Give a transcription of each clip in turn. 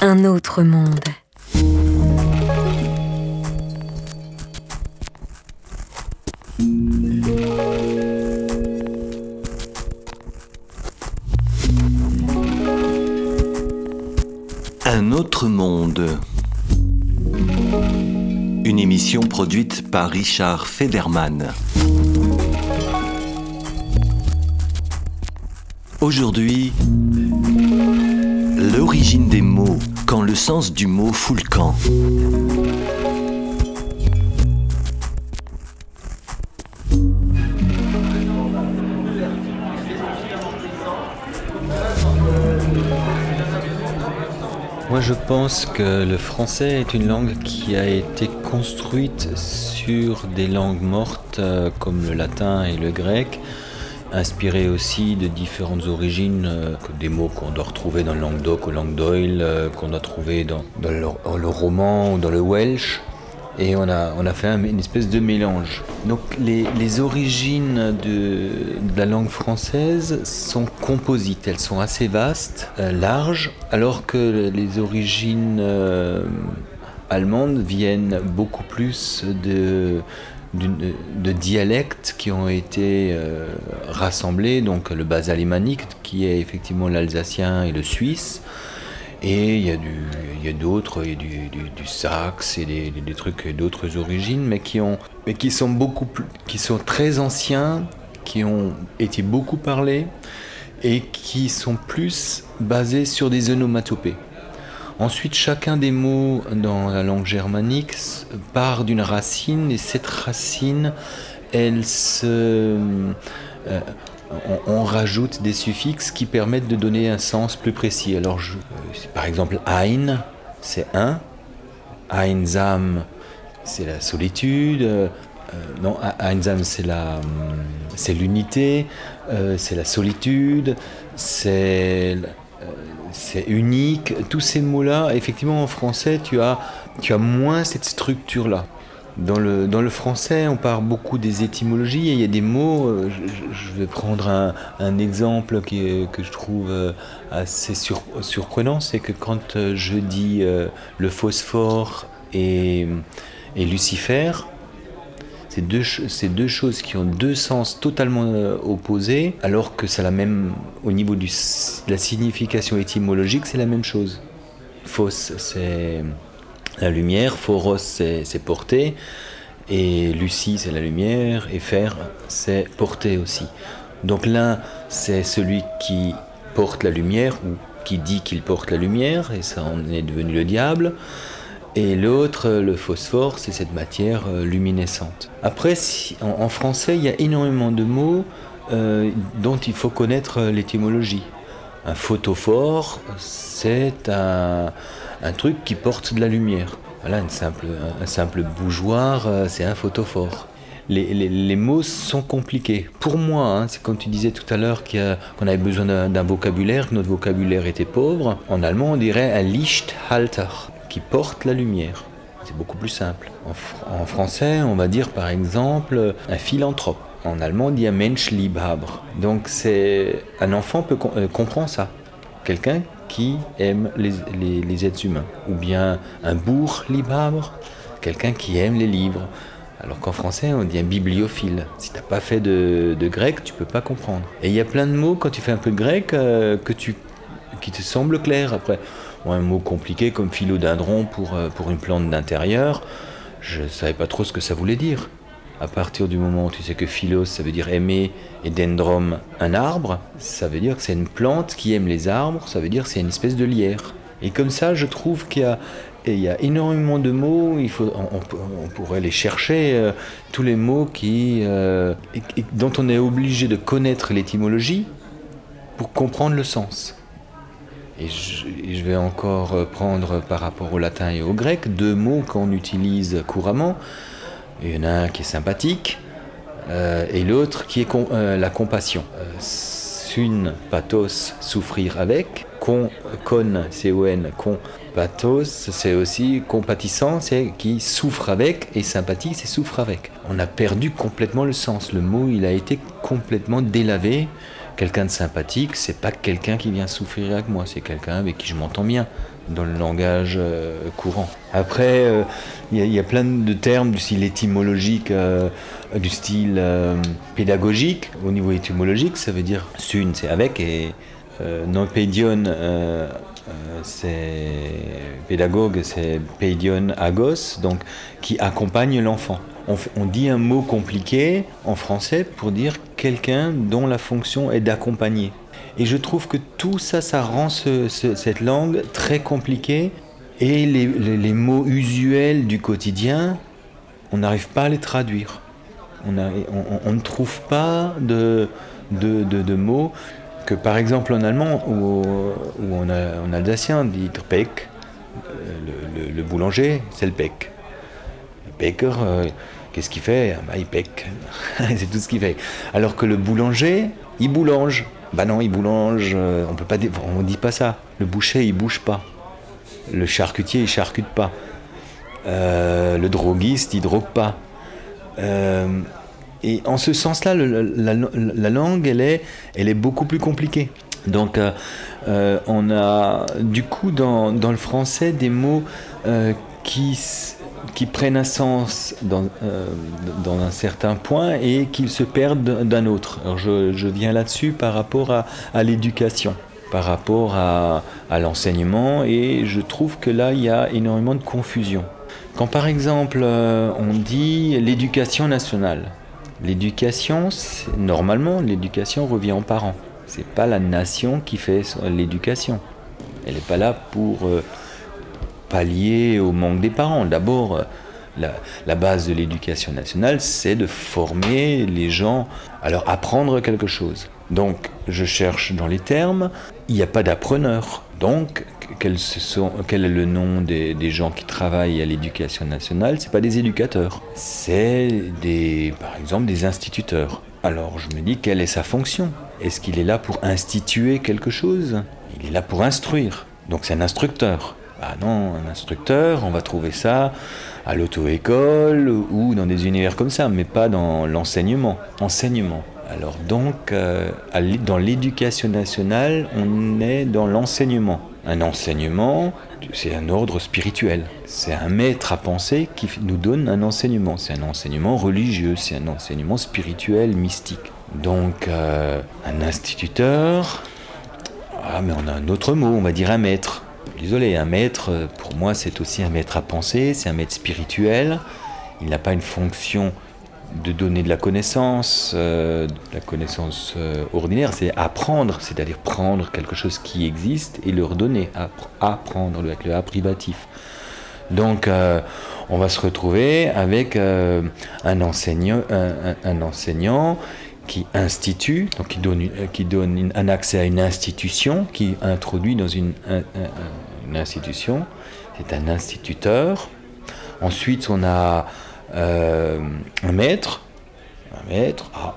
Un autre monde. Un autre monde. Une émission produite par Richard Federman. Aujourd'hui, l'origine des mots quand le sens du mot fout le camp. Moi je pense que le français est une langue qui a été construite sur des langues mortes euh, comme le latin et le grec, inspiré aussi de différentes origines, euh, des mots qu'on doit retrouver dans le Languedoc ou Languedoil, euh, qu'on doit trouver dans, le, roman ou dans le Welsh. Et on a, on a fait un- une espèce de mélange. Donc les, les origines de, la langue française sont composites, elles sont assez vastes, euh, larges, alors que les origines euh, allemandes viennent beaucoup plus de, de dialectes qui ont été euh, rassemblés, donc le bas alémanique qui est effectivement l'alsacien et le suisse. Et il y a, du, il y a d'autres, il y a du, du, du saxe et des, des- des trucs d'autres origines, mais qui, ont, mais qui sont beaucoup plus, qui sont très anciens, qui ont été beaucoup parlés et qui sont plus basés sur des onomatopées. Ensuite, chacun des mots dans la langue germanique part d'une racine et cette racine, elle se, euh, on, rajoute des suffixes qui permettent de donner un sens plus précis. Alors, euh, par exemple, ein, c'est un. Einsam, c'est la solitude. euh, non, einsam, c'est la, c'est l'unité. c'est la solitude. C'est c'est unique. Tous ces mots-là, effectivement, en français, tu as, tu as moins cette structure-là. Dans le, dans le français, on parle beaucoup des étymologies et il y a des mots. euh, Je, vais prendre un, exemple que je trouve euh, assez sur- surprenant c'est que quand euh, je dis le phosphore et Lucifer, c'est deux, deux choses qui ont deux sens totalement euh, opposés, alors que c'est la même, au niveau du, de la signification étymologique, c'est la même chose. Phos, c'est la lumière, phoros, c'est c'est porter, et Lucie, c'est la lumière, et fer, c'est porter aussi. Donc l'un, c'est celui qui porte la lumière, ou qui dit qu'il porte la lumière, et ça en est devenu le diable. Et l'autre, le phosphore, c'est cette matière euh, luminescente. Après, en, français, il y a énormément de mots euh, dont il faut connaître euh, l'étymologie. Un photophore, c'est un, truc qui porte de la lumière. Voilà, un, simple bougeoir, euh, c'est un photophore. Les, mots sont compliqués. Pour moi, hein, c'est comme tu disais tout à l'heure qu'on avait besoin d'un vocabulaire, que notre vocabulaire était pauvre. En allemand, on dirait un Lichthalter, qui porte la lumière. C'est beaucoup plus simple. En, fr- en français, on va dire par exemple un philanthrope. En allemand, on dit un Menschliebhaber. Donc, c'est un enfant peut com- euh, comprend ça. Quelqu'un qui aime les êtres humains. Ou bien un Buchliebhaber, quelqu'un qui aime les livres. Alors qu'en français, on dit un bibliophile. Si t'as pas fait de, de grec, tu peux pas comprendre. Et il y a plein de mots, quand tu fais un peu de grec, euh, que tu, qui te semblent clairs. Après, Un mot compliqué comme philodendron pour, euh, pour une plante d'intérieur, je savais pas trop ce que ça voulait dire. À partir du moment où tu sais que philos, ça veut dire aimer, et dendron, un arbre, ça veut dire que c'est une plante qui aime les arbres, ça veut dire que c'est une espèce de lierre. Et comme ça, je trouve qu'il y a, il y a énormément de mots, il faut, on, pourrait les chercher, euh, tous les mots qui, euh, et dont on est obligé de connaître l'étymologie pour comprendre le sens. Et je, vais encore euh, prendre par rapport au latin et au grec deux mots qu'on utilise couramment. Il y en a un qui est sympathique euh, et l'autre qui est euh, la compassion. Sun, pathos, souffrir avec. Con, con, C-O-N, con, pathos, c'est aussi compatissant, c'est qui souffre avec, et sympathique, c'est souffre avec. On a perdu complètement le sens. Le mot, il a été complètement délavé. Quelqu'un de sympathique, c'est pas quelqu'un qui vient souffrir avec moi, c'est quelqu'un avec qui je m'entends bien dans le langage euh, courant. Après, euh, il y, a plein de termes du style étymologique, euh, du style pédagogique. Au niveau étymologique, ça veut dire sun, c'est avec, et non pédion, c'est pédagogue, c'est pédion agos, donc qui accompagne l'enfant. On, dit un mot compliqué en français pour dire quelqu'un dont la fonction est d'accompagner. Et je trouve que tout ça, ça rend cette langue très compliquée. Et les, mots usuels du quotidien, on n'arrive pas à les traduire. On, ne trouve pas de, mots que, par exemple, en allemand ou, en, alsacien, dit Peck, euh, le, boulanger, c'est le Peck. Le Becker, euh, qu'est-ce qu'il fait? Ah bah, Il pec. c'est tout ce qu'il fait. Alors que le boulanger, il boulange. Bah non, il boulange, euh, on peut pas on dit pas ça. Le boucher, il bouge pas. Le charcutier, il charcute pas. Euh, le droguiste, il drogue pas. Et en ce sens-là, la, langue, elle est, elle est beaucoup plus compliquée. Donc, on a du coup dans, dans, le français des mots qui qui prennent un sens dans, euh, dans un certain point et qu'ils se perdent d'un autre. Je, je viens là-dessus par rapport à, à l'éducation, par rapport à, à l'enseignement et je trouve que là il y a énormément de confusion. Quand par exemple euh, on dit l'éducation nationale, l'éducation, normalement l'éducation revient aux parents. C'est pas la nation qui fait l'éducation. Elle n'est pas là pour euh, pallier au manque des parents. D'abord, euh, la, base de l'éducation nationale, c'est de former les gens à leur apprendre quelque chose. Donc, je cherche dans les termes, il n'y a pas d'appreneur. Donc, quel, est le nom des, gens qui travaillent à l'éducation nationale? C'est pas des éducateurs, c'est des, par exemple, des instituteurs. Alors, je me dis, quelle est sa fonction? Est-ce qu'il est là pour instituer quelque chose? Il est là pour instruire. Donc, c'est un instructeur. Ah non, un instructeur, on va trouver ça à l'auto-école ou dans des univers comme ça, mais pas dans l'enseignement. Enseignement. Alors donc, euh, dans l'éducation nationale, on est dans l'enseignement. Un enseignement, c'est un ordre spirituel. C'est un maître à penser qui nous donne un enseignement. C'est un enseignement religieux, c'est un enseignement spirituel, mystique. Donc, euh, un instituteur, ah mais on a un autre mot, on va dire un maître. Désolé, un maître, pour moi, c'est aussi un maître à penser, c'est un maître spirituel. Il n'a pas une fonction de donner de la connaissance, euh, de la connaissance euh, ordinaire, c'est apprendre, c'est-à-dire prendre quelque chose qui existe et le redonner, apprendre avec le A privatif. Donc, euh, on va se retrouver avec un, enseignant, un, enseignant qui institue, donc qui donne, qui donne un accès à une institution, qui introduit dans une, institution, c'est un instituteur. Ensuite, on a euh, un maître, un maître, ah.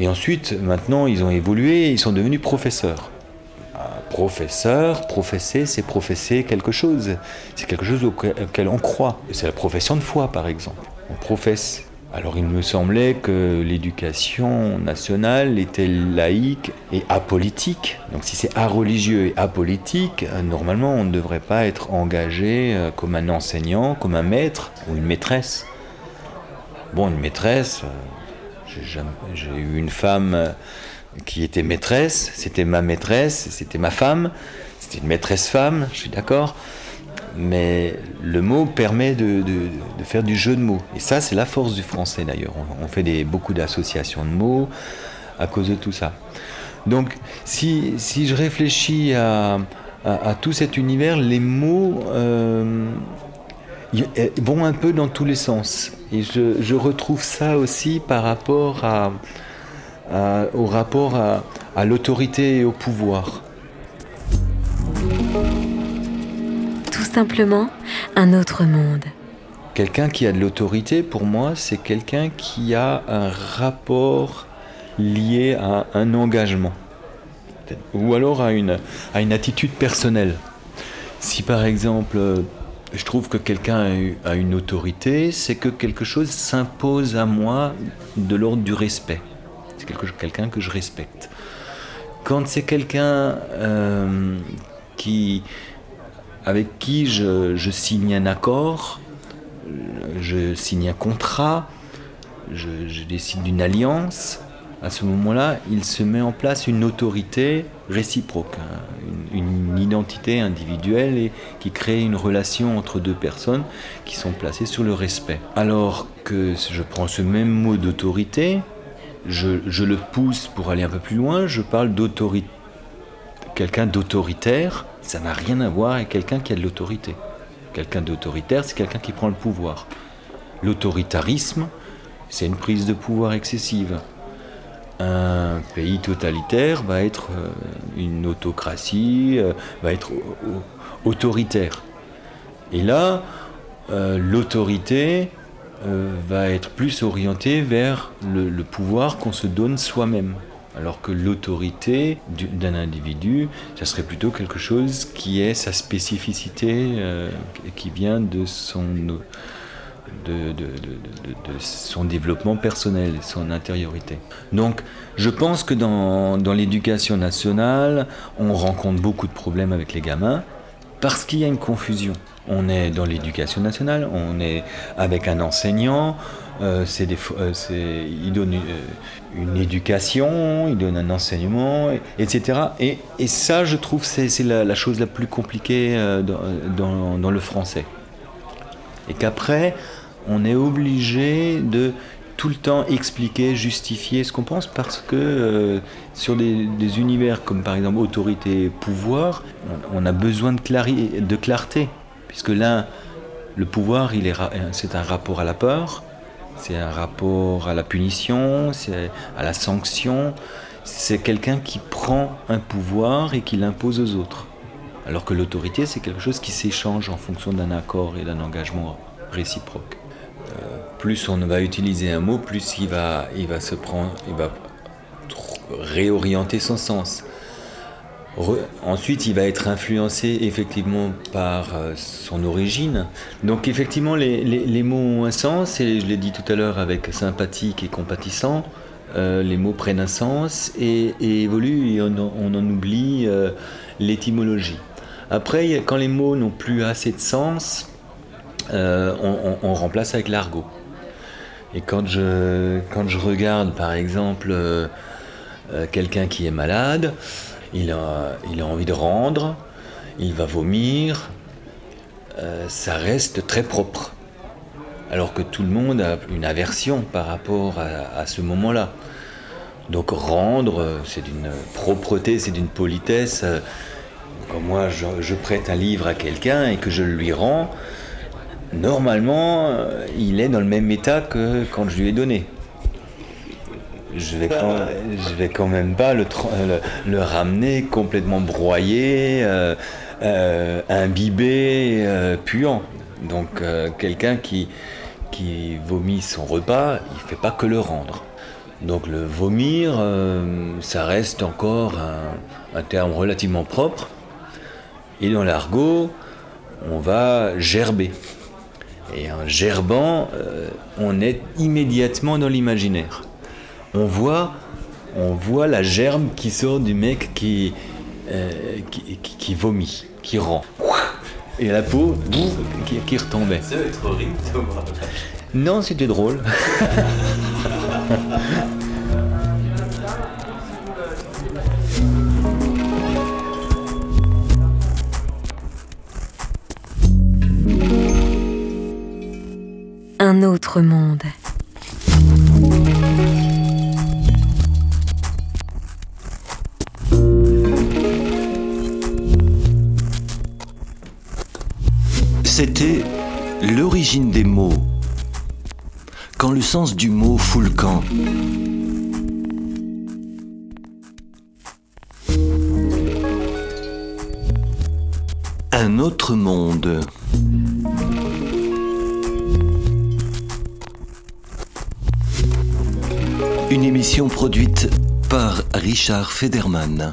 et ensuite, maintenant, ils ont évolué, ils sont devenus professeurs. professeur, professer, c'est professer quelque chose. C'est quelque chose auquel on croit. C'est la profession de foi, par exemple. On professe alors il me semblait que l'éducation nationale était laïque et apolitique. Donc si c'est religieux et apolitique, euh, normalement on ne devrait pas être engagé euh, comme un enseignant, comme un maître ou une maîtresse. Bon, une maîtresse, euh, j'ai eu une femme qui était maîtresse, c'était ma maîtresse, c'était ma femme, c'était une maîtresse femme, je suis d'accord mais le mot permet de, faire du jeu de mots. Et ça, c'est la force du français d'ailleurs. On, fait des, beaucoup d'associations de mots à cause de tout ça. Donc, si, je réfléchis à, tout cet univers, les mots euh, eh, vont un peu dans tous les sens. Et je, retrouve ça aussi par rapport au rapport à l'autorité et au pouvoir. Simplement un autre monde. Quelqu'un qui a de l'autorité, pour moi, c'est quelqu'un qui a un rapport lié à un engagement, ou alors à une, à une attitude personnelle. Si par exemple, je trouve que quelqu'un a une autorité, c'est que quelque chose s'impose à moi de l'ordre du respect. C'est quelqu'un que je respecte. Quand c'est quelqu'un euh, qui, avec qui je, signe un accord, je signe un contrat, je, décide d'une alliance, à ce moment-là, il se met en place une autorité réciproque, hein, une, identité individuelle et qui crée une relation entre deux personnes qui sont placées sur le respect. Alors que je prends ce même mot d'autorité, je, le pousse pour aller un peu plus loin, je parle d'autorité. Quelqu'un d'autoritaire, ça n'a rien à voir avec quelqu'un qui a de l'autorité. Quelqu'un d'autoritaire, c'est quelqu'un qui prend le pouvoir. L'autoritarisme, c'est une prise de pouvoir excessive un pays totalitaire va être euh, une autocratie, euh, va être autoritaire. Et là, euh, l'autorité va être plus orientée vers le pouvoir qu'on se donne soi-même. Alors que l'autorité d'un individu, ça serait plutôt quelque chose qui est sa spécificité, euh, qui vient de son de, son développement personnel, son intériorité. Donc je pense que dans l'éducation nationale, on rencontre beaucoup de problèmes avec les gamins parce qu'il y a une confusion. On est dans l'éducation nationale, on est avec un enseignant, euh, des, euh, il donne une, une, éducation, il donne un enseignement, etc. Et, et ça, je trouve, c'est la, la, chose la plus compliquée euh, dans, dans le français. Et qu'après, on est obligé de tout le temps expliquer, justifier ce qu'on pense parce que euh, sur des, univers comme par exemple autorité, pouvoir, on, a besoin de, de clarté. Puisque là, le pouvoir, c'est un rapport à la peur, c'est un rapport à la punition, c'est à la sanction. C'est quelqu'un qui prend un pouvoir et qui l'impose aux autres. Alors que l'autorité, c'est quelque chose qui s'échange en fonction d'un accord et d'un engagement réciproque plus on va utiliser un mot, plus il va, il se prendre, il va réorienter son sens. Ensuite, il va être influencé effectivement par euh, son origine. Donc effectivement, les, les, mots ont un sens, et je l'ai dit tout à l'heure avec sympathique et compatissant, euh, les mots prennent un sens et, évoluent, et on, en oublie euh, l'étymologie. Après, quand les mots n'ont plus assez de sens, on, remplace avec l'argot. Et quand je, quand je regarde par exemple euh, euh, quelqu'un qui est malade, il a, il a envie de rendre, il va vomir, euh, ça reste très propre. Alors que tout le monde a une aversion par rapport à, à ce moment-là. Donc rendre, c'est d'une propreté, c'est d'une politesse. Quand moi je, je, prête un livre à quelqu'un et que je le lui rends, normalement, euh, il est dans le même état que quand je lui ai donné. Je vais quand, je vais quand même pas le, le, le ramener complètement broyé, euh, euh, imbibé, euh, puant. Donc euh, quelqu'un qui, qui vomit son repas, il fait pas que le rendre. Donc le vomir, euh, ça reste encore un, un terme relativement propre. Et dans l'argot, on va gerber. Et en gerbant, euh, on est immédiatement dans l'imaginaire. On voit, on voit la gerbe qui sort du mec qui, euh, qui, qui, qui, vomit, qui rend. Et la peau qui, qui retombait. Ça va être horrible, Thomas. Non, c'était drôle. un autre monde. C'était l'origine des mots. Quand le sens du mot fout le camp. Un autre monde. Une émission produite par Richard Federman.